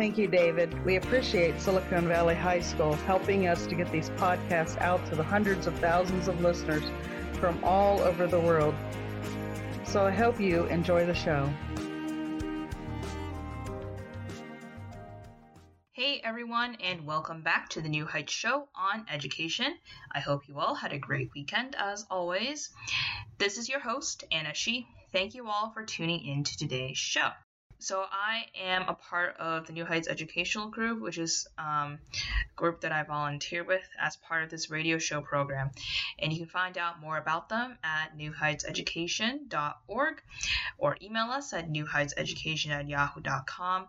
Thank you, David. We appreciate Silicon Valley High School helping us to get these podcasts out to the hundreds of thousands of listeners from all over the world. So I hope you enjoy the show. Hey everyone, and welcome back to the New Heights Show on education. I hope you all had a great weekend as always. This is your host, Anna Shi. Thank you all for tuning in to today's show. So I am a part of the New Heights Educational Group, which is um, a group that I volunteer with as part of this radio show program. And you can find out more about them at newheightseducation.org or email us at newheightseducation at yahoo.com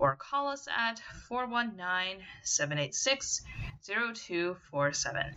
or call us at 419 786 0247.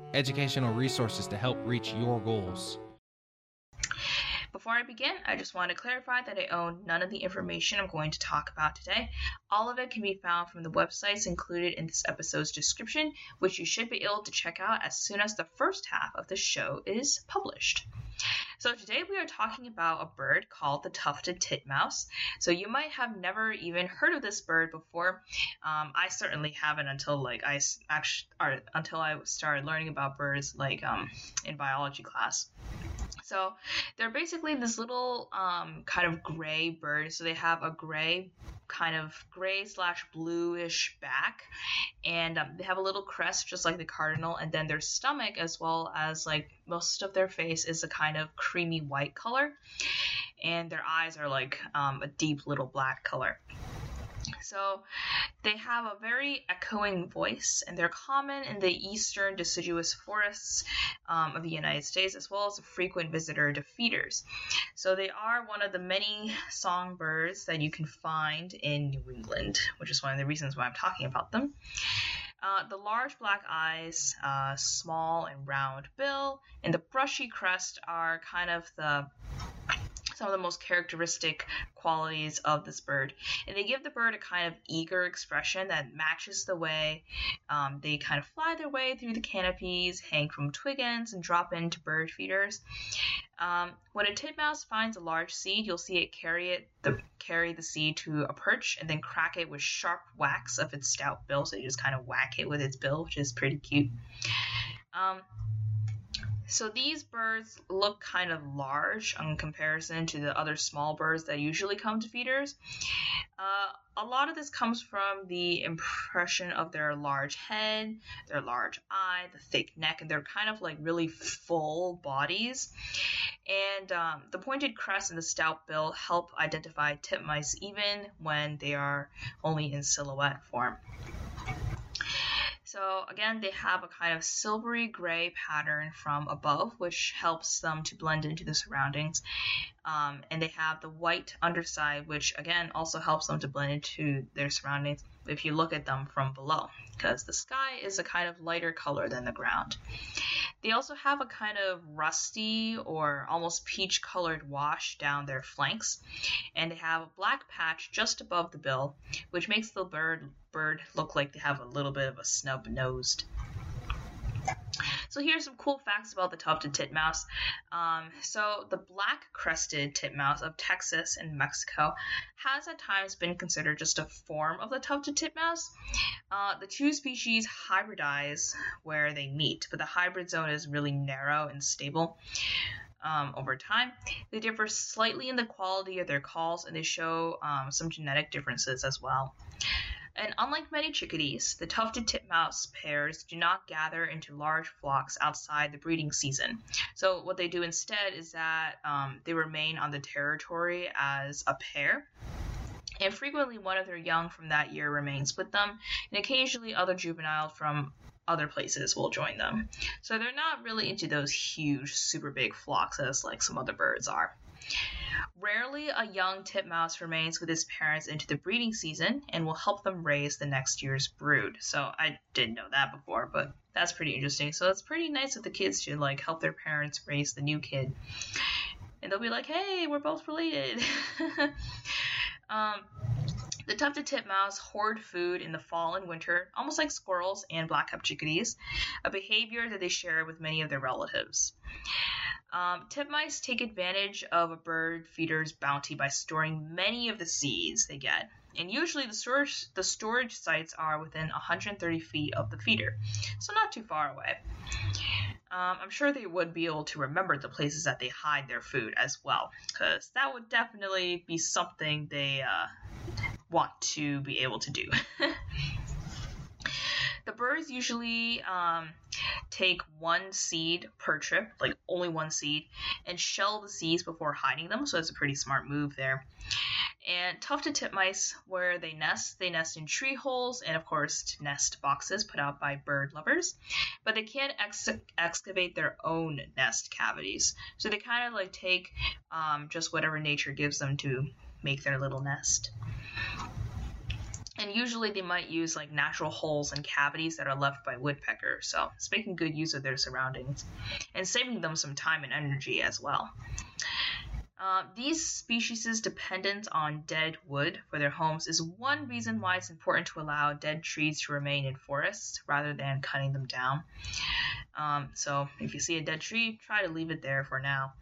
educational resources to help reach your goals. Before I begin, I just want to clarify that I own none of the information I'm going to talk about today. All of it can be found from the websites included in this episode's description, which you should be able to check out as soon as the first half of the show is published. So today we are talking about a bird called the tufted titmouse. So you might have never even heard of this bird before. Um, I certainly haven't until like I actually or until I started learning about birds like um, in biology class. So they're basically this little um, kind of gray bird. So they have a gray kind of gray slash bluish back. And um, they have a little crest just like the cardinal. And then their stomach as well as like most of their face is a kind of creamy white color. And their eyes are like um, a deep little black color so they have a very echoing voice, and they're common in the eastern deciduous forests um, of the United States, as well as a frequent visitor to feeders. So they are one of the many songbirds that you can find in New England, which is one of the reasons why I'm talking about them. Uh, the large black eyes, uh, small and round bill, and the brushy crest are kind of the some of the most characteristic qualities of this bird. And they give the bird a kind of eager expression that matches the way um, they kind of fly their way through the canopies, hang from twig ends, and drop into bird feeders. Um, when a titmouse finds a large seed, you'll see it carry it the carry the seed to a perch and then crack it with sharp whacks of its stout bill. So you just kind of whack it with its bill, which is pretty cute. Um, so these birds look kind of large in comparison to the other small birds that usually come to feeders. Uh, a lot of this comes from the impression of their large head, their large eye, the thick neck, and they're kind of like really full bodies. And um, the pointed crest and the stout bill help identify titmice even when they are only in silhouette form. So again, they have a kind of silvery gray pattern from above, which helps them to blend into the surroundings. Um, and they have the white underside, which again also helps them to blend into their surroundings if you look at them from below, because the sky is a kind of lighter color than the ground. They also have a kind of rusty or almost peach colored wash down their flanks, and they have a black patch just above the bill, which makes the bird bird look like they have a little bit of a snub nosed. So here's some cool facts about the tufted titmouse. Um, so the black crested titmouse of Texas and Mexico has at times been considered just a form of the tufted titmouse. Uh, the two species hybridize where they meet, but the hybrid zone is really narrow and stable. Um, over time. They differ slightly in the quality of their calls and they show um, some genetic differences as well. And unlike many chickadees, the tufted titmouse pairs do not gather into large flocks outside the breeding season. So, what they do instead is that um, they remain on the territory as a pair. And frequently, one of their young from that year remains with them, and occasionally, other juveniles from other places will join them. So, they're not really into those huge, super big flocks as like some other birds are. Rarely a young titmouse remains with his parents into the breeding season and will help them raise the next year's brood. So I didn't know that before, but that's pretty interesting. So it's pretty nice of the kids to like help their parents raise the new kid. And they'll be like, hey, we're both related. um, the tufted titmouse hoard food in the fall and winter, almost like squirrels and black-capped chickadees, a behavior that they share with many of their relatives. Um, titmice take advantage of a bird feeder's bounty by storing many of the seeds they get. And usually the storage, the storage sites are within 130 feet of the feeder, so not too far away. Um, I'm sure they would be able to remember the places that they hide their food as well, because that would definitely be something they uh, want to be able to do. the birds usually um, take one seed per trip, like only one seed, and shell the seeds before hiding them. So it's a pretty smart move there. And tufted titmice, where they nest, they nest in tree holes and, of course, nest boxes put out by bird lovers. But they can't ex- excavate their own nest cavities. So they kind of like take um, just whatever nature gives them to make their little nest. And usually they might use like natural holes and cavities that are left by woodpeckers, so it's making good use of their surroundings and saving them some time and energy as well. Uh, these species' dependence on dead wood for their homes is one reason why it's important to allow dead trees to remain in forests rather than cutting them down. Um, so if you see a dead tree, try to leave it there for now.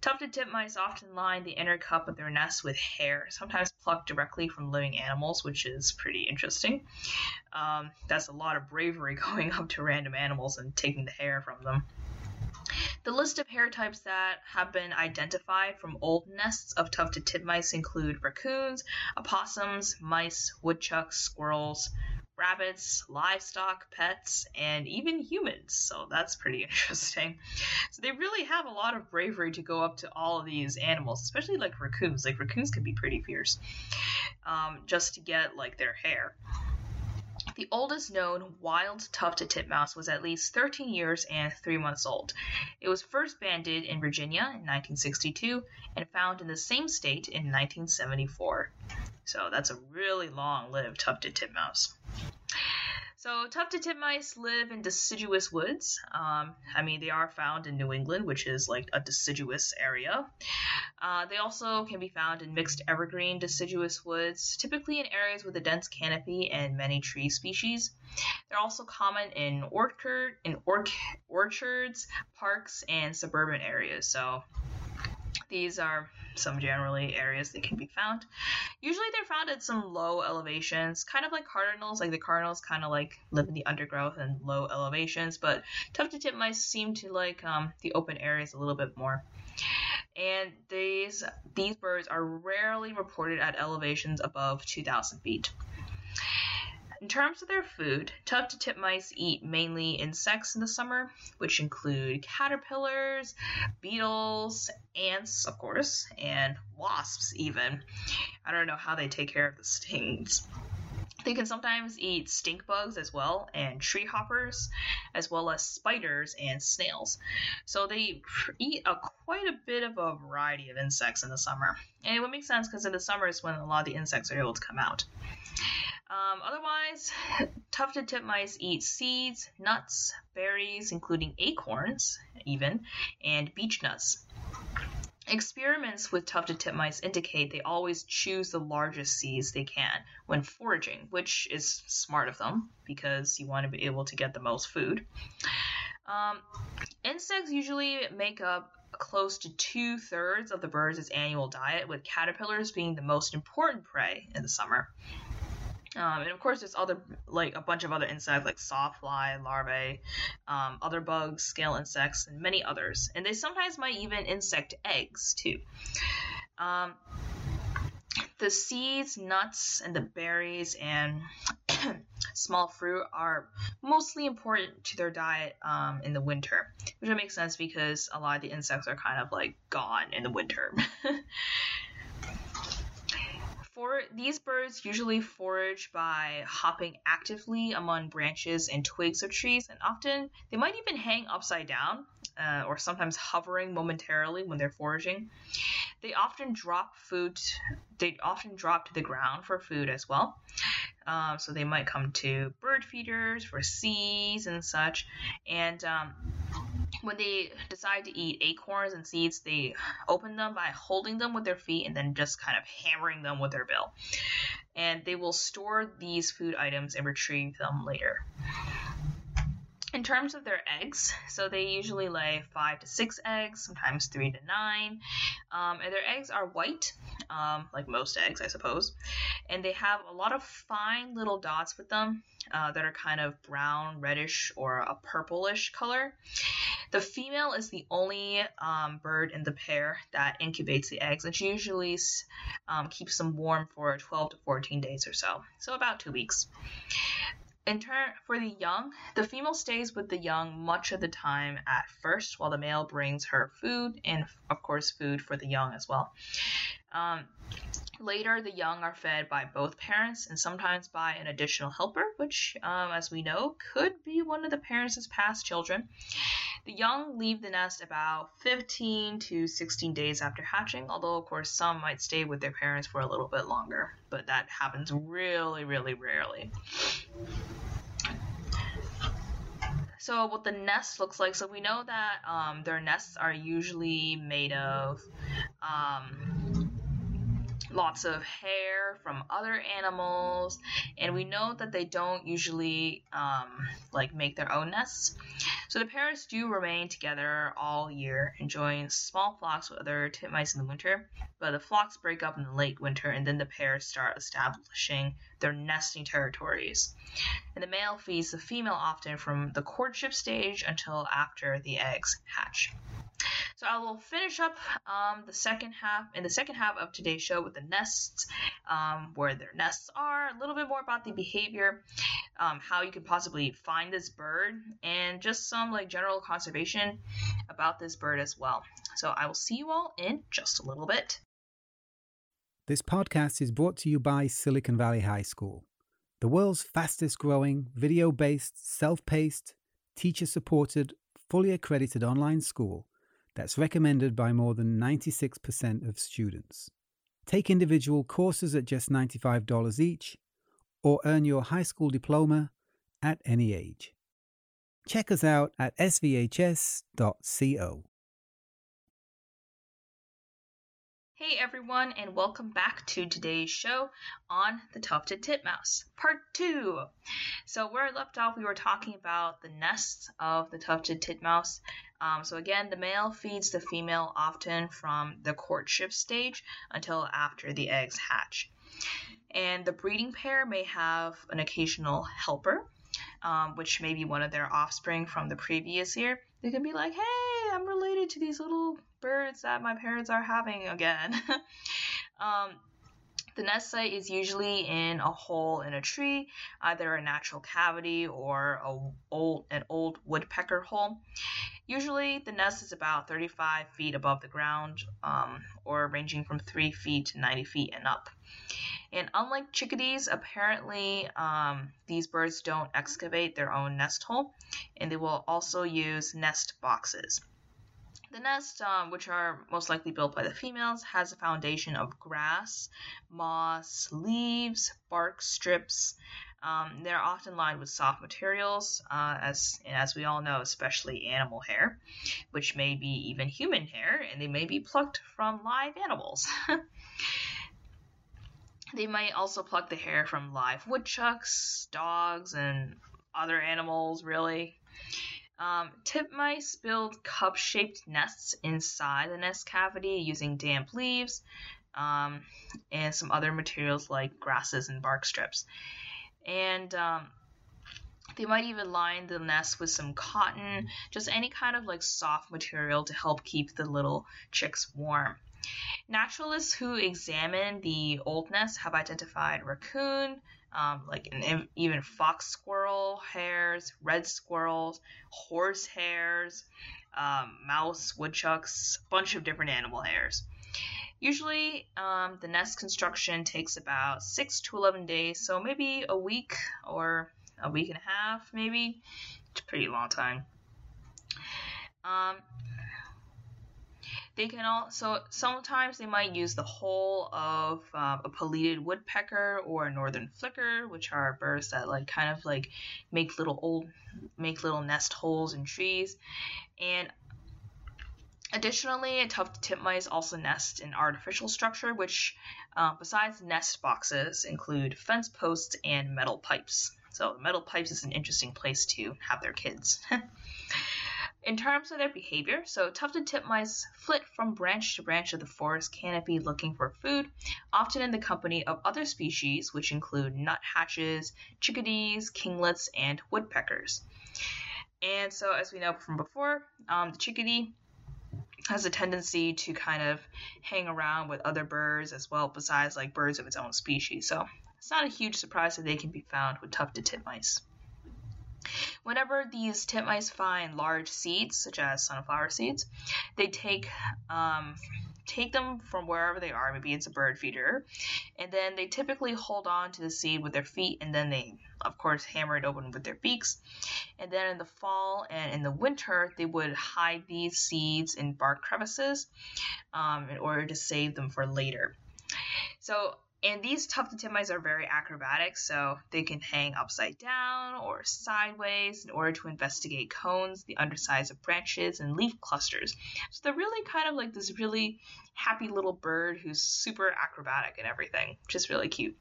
Tufted titmice often line the inner cup of their nest with hair, sometimes plucked directly from living animals, which is pretty interesting. Um, that's a lot of bravery going up to random animals and taking the hair from them. The list of hair types that have been identified from old nests of tufted titmice include raccoons, opossums, mice, woodchucks, squirrels, rabbits, livestock, pets, and even humans. So that's pretty interesting. So they really have a lot of bravery to go up to all of these animals, especially like raccoons. Like raccoons can be pretty fierce, um, just to get like their hair. The oldest known wild tufted titmouse was at least 13 years and 3 months old. It was first banded in Virginia in 1962 and found in the same state in 1974. So that's a really long lived tufted titmouse. So tufted titmice live in deciduous woods. Um, I mean, they are found in New England, which is like a deciduous area. Uh, they also can be found in mixed evergreen deciduous woods, typically in areas with a dense canopy and many tree species. They're also common in orchard, in orchards, parks, and suburban areas. So these are some generally areas they can be found. Usually they're found at some low elevations, kind of like cardinals. Like the cardinals kind of like live in the undergrowth and low elevations, but tufted titmice seem to like um, the open areas a little bit more. And these these birds are rarely reported at elevations above 2,000 feet. In terms of their food, tufted titmice eat mainly insects in the summer, which include caterpillars, beetles, ants, of course, and wasps, even. I don't know how they take care of the stings. They can sometimes eat stink bugs as well, and tree hoppers, as well as spiders and snails. So they eat a quite a bit of a variety of insects in the summer. And it would make sense because in the summer is when a lot of the insects are able to come out. Um, otherwise, tufted titmice eat seeds, nuts, berries, including acorns, even, and beech nuts. Experiments with tufted titmice indicate they always choose the largest seeds they can when foraging, which is smart of them because you want to be able to get the most food. Um, insects usually make up close to two thirds of the bird's annual diet, with caterpillars being the most important prey in the summer. Um, and of course, there's other like a bunch of other insects like sawfly larvae, um, other bugs, scale insects, and many others. And they sometimes might even insect eggs too. Um, the seeds, nuts, and the berries and small fruit are mostly important to their diet um, in the winter, which makes sense because a lot of the insects are kind of like gone in the winter. For these birds usually forage by hopping actively among branches and twigs of trees, and often they might even hang upside down uh, or sometimes hovering momentarily when they're foraging. They often drop food. They often drop to the ground for food as well. Um, so they might come to bird feeders for seeds and such, and um, when they decide to eat acorns and seeds, they open them by holding them with their feet and then just kind of hammering them with their bill. And they will store these food items and retrieve them later. In terms of their eggs, so they usually lay five to six eggs, sometimes three to nine. Um, and their eggs are white, um, like most eggs, I suppose. And they have a lot of fine little dots with them uh, that are kind of brown, reddish, or a purplish color. The female is the only um, bird in the pair that incubates the eggs, and she usually um, keeps them warm for 12 to 14 days or so, so about two weeks. In turn, for the young, the female stays with the young much of the time at first, while the male brings her food and, of course, food for the young as well. Um, later, the young are fed by both parents and sometimes by an additional helper, which, um, as we know, could be one of the parents' past children. The young leave the nest about 15 to 16 days after hatching, although, of course, some might stay with their parents for a little bit longer, but that happens really, really rarely. So what the nest looks like, so we know that um, their nests are usually made of um, lots of hair from other animals, and we know that they don't usually um, like make their own nests. So the parents do remain together all year, enjoying small flocks with other titmice in the winter. But the flocks break up in the late winter, and then the pairs start establishing their nesting territories. And the male feeds the female often from the courtship stage until after the eggs hatch. So I will finish up um, the second half in the second half of today's show with the nests, um, where their nests are, a little bit more about the behavior, um, how you could possibly find this bird, and just some like general conservation about this bird as well. So I will see you all in just a little bit. This podcast is brought to you by Silicon Valley High School, the world's fastest growing, video based, self paced, teacher supported, fully accredited online school that's recommended by more than 96% of students. Take individual courses at just $95 each, or earn your high school diploma at any age. Check us out at svhs.co. Hey everyone, and welcome back to today's show on the tufted titmouse, part two. So, where I left off, we were talking about the nests of the tufted titmouse. Um, so, again, the male feeds the female often from the courtship stage until after the eggs hatch. And the breeding pair may have an occasional helper, um, which may be one of their offspring from the previous year. They can be like, hey, I'm related to these little birds that my parents are having again. um, the nest site is usually in a hole in a tree, either a natural cavity or a old, an old woodpecker hole. Usually, the nest is about 35 feet above the ground, um, or ranging from 3 feet to 90 feet and up. And unlike chickadees, apparently um, these birds don't excavate their own nest hole, and they will also use nest boxes. The nest, um, which are most likely built by the females, has a foundation of grass, moss, leaves, bark strips. Um, they're often lined with soft materials, uh, as as we all know, especially animal hair, which may be even human hair, and they may be plucked from live animals. they might also pluck the hair from live woodchucks, dogs, and other animals, really. Um, titmice build cup shaped nests inside the nest cavity using damp leaves um, and some other materials like grasses and bark strips. And um, they might even line the nest with some cotton, just any kind of like soft material to help keep the little chicks warm. Naturalists who examine the old nests have identified raccoon, um, like an, even fox squirrel hairs, red squirrels, horse hairs, um, mouse, woodchucks, a bunch of different animal hairs. Usually, um, the nest construction takes about 6 to 11 days, so maybe a week or a week and a half, maybe. It's a pretty long time. Um, they can also sometimes they might use the hole of um, a pileated woodpecker or a northern flicker, which are birds that like kind of like make little old make little nest holes in trees. And Additionally, tufted titmice also nest in artificial structure, which, uh, besides nest boxes, include fence posts and metal pipes. So, metal pipes is an interesting place to have their kids. In terms of their behavior, so tufted titmice flit from branch to branch of the forest canopy looking for food, often in the company of other species, which include nuthatches, chickadees, kinglets, and woodpeckers. And so, as we know from before, um, the chickadee has a tendency to kind of hang around with other birds as well, besides like birds of its own species. So, it's not a huge surprise that they can be found with tufted titmice. Whenever these titmice find large seeds, such as sunflower seeds, they take um, take them from wherever they are. Maybe it's a bird feeder, and then they typically hold on to the seed with their feet, and then they, of course, hammer it open with their beaks. And then in the fall and in the winter, they would hide these seeds in bark crevices um, in order to save them for later. So and these tufted titmice are very acrobatic, so they can hang upside down or sideways in order to investigate cones, the undersides of branches, and leaf clusters. So they're really kind of like this really happy little bird who's super acrobatic and everything, is really cute.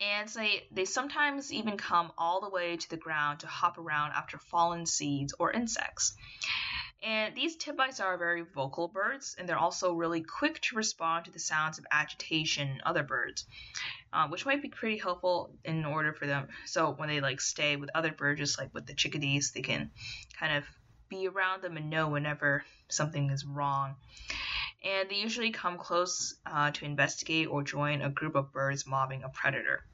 And they, they sometimes even come all the way to the ground to hop around after fallen seeds or insects. And these titmice are very vocal birds, and they're also really quick to respond to the sounds of agitation in other birds, uh, which might be pretty helpful in order for them. So when they like stay with other birds, just like with the chickadees, they can kind of be around them and know whenever something is wrong. And they usually come close uh, to investigate or join a group of birds mobbing a predator.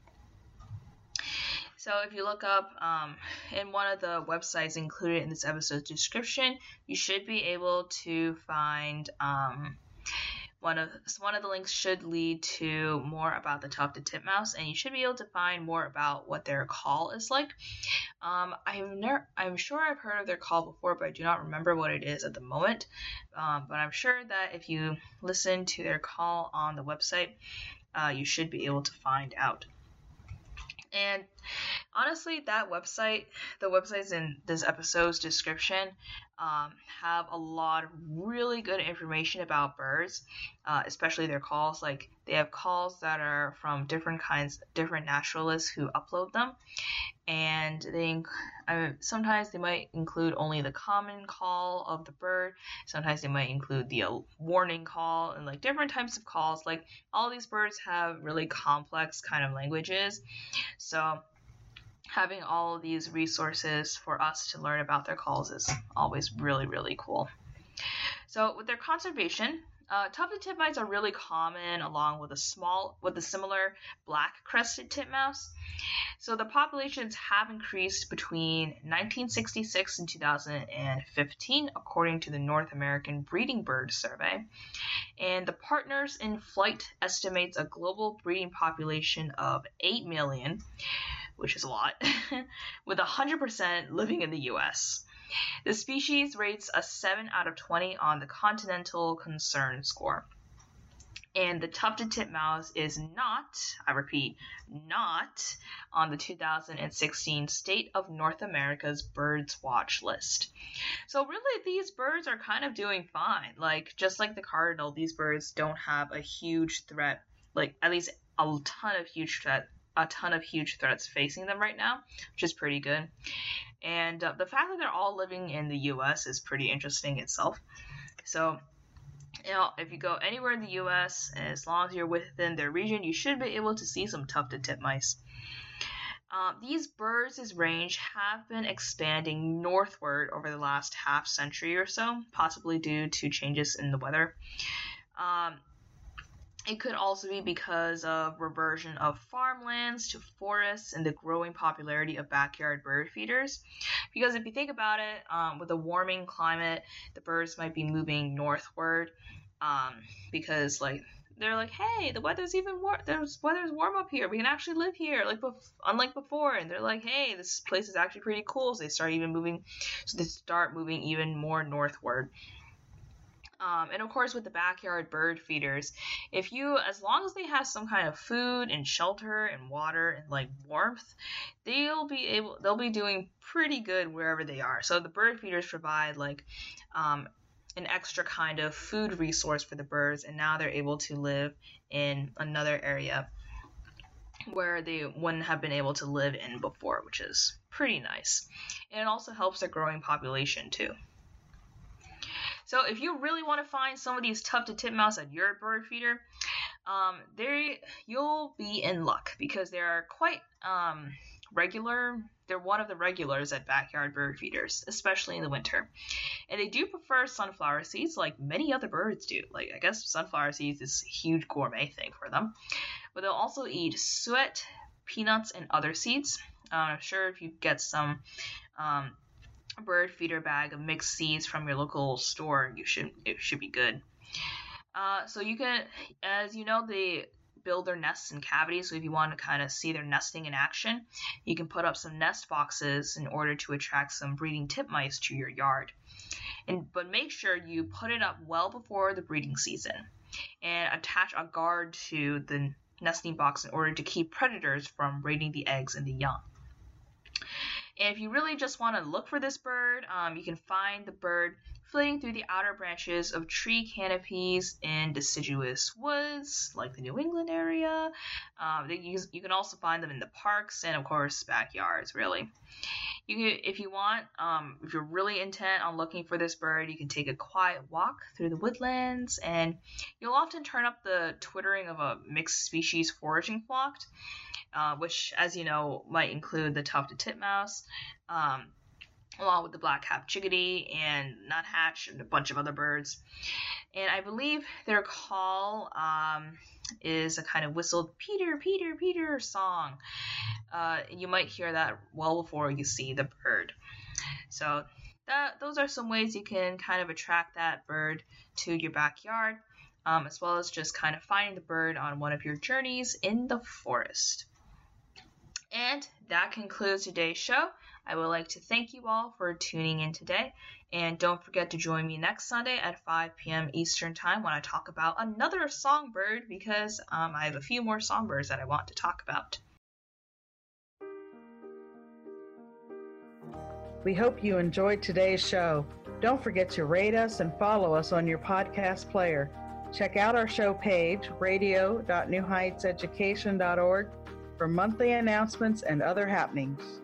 So if you look up um, in one of the websites included in this episode's description, you should be able to find um, one of one of the links should lead to more about the tufted titmouse, and you should be able to find more about what their call is like. Um, I'm never, I'm sure I've heard of their call before, but I do not remember what it is at the moment. Um, but I'm sure that if you listen to their call on the website, uh, you should be able to find out. And honestly, that website, the websites in this episode's description, um, have a lot of really good information about birds, uh, especially their calls. Like they have calls that are from different kinds, different naturalists who upload them, and they uh, sometimes they might include only the common call of the bird. Sometimes they might include the uh, warning call and like different types of calls. Like all these birds have really complex kind of languages, so having all of these resources for us to learn about their calls is always really, really cool. So, with their conservation, Uh, tufted titmice are really common along with a small with a similar black crested titmouse. So the populations have increased between 1966 and 2015 according to the North American Breeding Bird Survey. And the Partners in Flight estimates a global breeding population of 8 million, which is a lot, with 100% living in the US. The species rates a 7 out of 20 on the Continental Concern score. And the tufted titmouse is not, I repeat, not on the 2016 State of North America's Birds Watch list. So, really, these birds are kind of doing fine. Like, just like the cardinal, these birds don't have a huge threat, like, at least a ton of huge threat a ton of huge threats facing them right now, which is pretty good. And uh, the fact that they're all living in the US is pretty interesting itself. So, you know, if you go anywhere in the US, as long as you're within their region, you should be able to see some tufted titmice. Um, these birds' range have been expanding northward over the last half century or so, possibly due to changes in the weather. Um, it could also be because of reversion of farmlands to forests and the growing popularity of backyard bird feeders. Because if you think about it, um, with a warming climate, the birds might be moving northward um, because, like, they're like, hey, the weather's even warm. There's weather's warm up here. We can actually live here, like bef- unlike before. And they're like, hey, this place is actually pretty cool. So they start even moving. So they start moving even more northward. Um, and of course, with the backyard bird feeders, if you, as long as they have some kind of food and shelter and water and like warmth, they'll be able, they'll be doing pretty good wherever they are. So the bird feeders provide like um, an extra kind of food resource for the birds, and now they're able to live in another area where they wouldn't have been able to live in before, which is pretty nice. And it also helps their growing population too. So if you really want to find some of these tufted titmouse at your bird feeder, um, they you'll be in luck because they are quite um, regular. They're one of the regulars at backyard bird feeders, especially in the winter. And they do prefer sunflower seeds like many other birds do. Like I guess sunflower seeds is a huge gourmet thing for them. But they'll also eat suet, peanuts, and other seeds. Uh, I'm sure if you get some um, bird feeder bag of mixed seeds from your local store. You should it should be good. Uh, so you can, as you know, they build their nests in cavities. So if you want to kind of see their nesting in action, you can put up some nest boxes in order to attract some breeding titmice to your yard. And but make sure you put it up well before the breeding season, and attach a guard to the nesting box in order to keep predators from raiding the eggs and the young. And if you really just want to look for this bird, um, you can find the bird flitting through the outer branches of tree canopies in deciduous woods, like the New England area. Um, you, you can also find them in the parks and, of course, backyards, really. You can, if you want, um, if you're really intent on looking for this bird, you can take a quiet walk through the woodlands, and you'll often turn up the twittering of a mixed species foraging flock uh, which, as you know, might include the tufted titmouse, um, along with the black-capped chickadee and nuthatch and a bunch of other birds. And I believe their call um, is a kind of whistled Peter, Peter, Peter song. Uh, you might hear that well before you see the bird. So that, those are some ways you can kind of attract that bird to your backyard, um, as well as just kind of finding the bird on one of your journeys in the forest. And that concludes today's show. I would like to thank you all for tuning in today. And don't forget to join me next Sunday at 5 p.m. Eastern Time when I talk about another songbird because um, I have a few more songbirds that I want to talk about. We hope you enjoyed today's show. Don't forget to rate us and follow us on your podcast player. Check out our show page, radio.newheightseducation.org for monthly announcements and other happenings.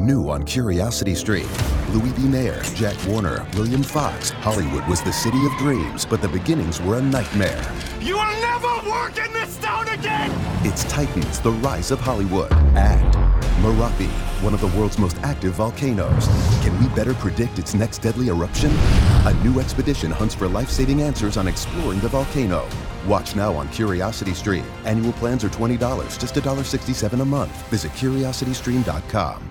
New on Curiosity Stream. Louis B. Mayer, Jack Warner, William Fox. Hollywood was the city of dreams, but the beginnings were a nightmare. You will never work in this town again! It's Titans, the rise of Hollywood. And Merapi, one of the world's most active volcanoes. Can we better predict its next deadly eruption? A new expedition hunts for life saving answers on exploring the volcano. Watch now on Curiosity Stream. Annual plans are $20, just $1.67 a month. Visit curiositystream.com.